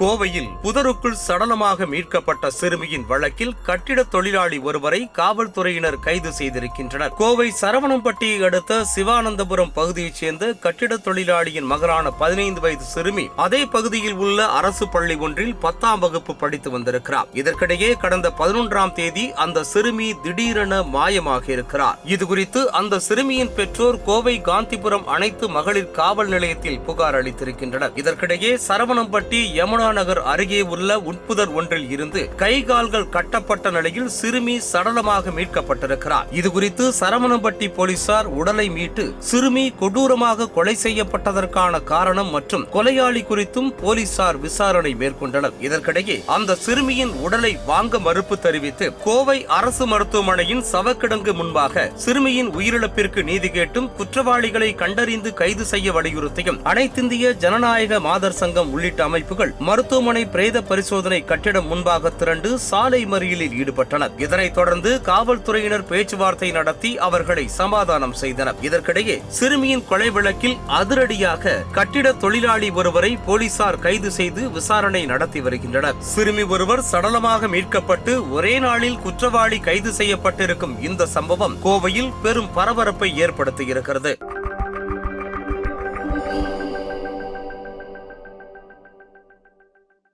கோவையில் புதருக்குள் சடலமாக மீட்கப்பட்ட சிறுமியின் வழக்கில் கட்டிட தொழிலாளி ஒருவரை காவல்துறையினர் கைது செய்திருக்கின்றனர். கோவை சரவணம்பட்டியை அடுத்த சிவானந்தபுரம் பகுதியைச் சேர்ந்த கட்டிட தொழிலாளியின் மகளான பதினைந்து வயது சிறுமி அதே பகுதியில் உள்ள அரசு பள்ளி ஒன்றில் பத்தாம் வகுப்பு படித்து வந்திருக்கிறார். இதற்கிடையே கடந்த பதினொன்றாம் தேதி அந்த சிறுமி திடீரென மாயமாக இருக்கிறார். இதுகுறித்து அந்த சிறுமியின் பெற்றோர் கோவை காந்திபுரம் அனைத்து மகளிர் காவல் நிலையத்தில் புகார் அளித்திருக்கின்றனர். இதற்கிடையே சரவணம்பட்டி யமுனா நகர் அருகே உள்ள உட்புதர் ஒன்றில் இருந்து கை கால்கள் கட்டப்பட்ட நிலையில் சிறுமி சடலமாக மீட்கப்பட்டிருக்கிறார். இதுகுறித்து சரவணம்பட்டி போலீசார் உடலை மீட்டு சிறுமி கொடூரமாக கொலை செய்யப்பட்டதற்கான காரணம் மற்றும் கொலையாளி குறித்தும் போலீசார் விசாரணை மேற்கொண்டனர். இதற்கிடையே அந்த சிறுமியின் உடலை வாங்க மறுப்பு தெரிவித்து கோவை அரசு மருத்துவமனையின் சவக்கிடங்கு முன்பாக சிறுமியின் உயிரிழப்பிற்கு நீதி கேட்டும் குற்றவாளிகளை கண்டறிந்து கைது செய்ய வலியுறுத்தியும் அனைத்திந்திய ஜனநாயக மாதர் சங்கம் உள்ளிட்ட அமைப்புகள் மருத்துவமனை பிரேத பரிசோதனை கட்டிடம் முன்பாக திரண்டு சாலை மறியலில் ஈடுபட்டனர். இதனைத் தொடர்ந்து காவல்துறையினர் பேச்சுவார்த்தை நடத்தி அவர்களை சமாதானம் செய்தனர். இதற்கிடையே சிறுமியின் கொலை வழக்கில் அதிரடியாக கட்டிட தொழிலாளி ஒருவரை போலீசார் கைது செய்து விசாரணை நடத்தி வருகின்றனர். சிறுமி ஒருவர் சடலமாக மீட்கப்பட்டு ஒரே நாளில் குற்றவாளி கைது செய்யப்பட்டிருக்கும் இந்த சம்பவம் கோவையில் பெரும் பரபரப்பை ஏற்படுத்தியிருக்கிறது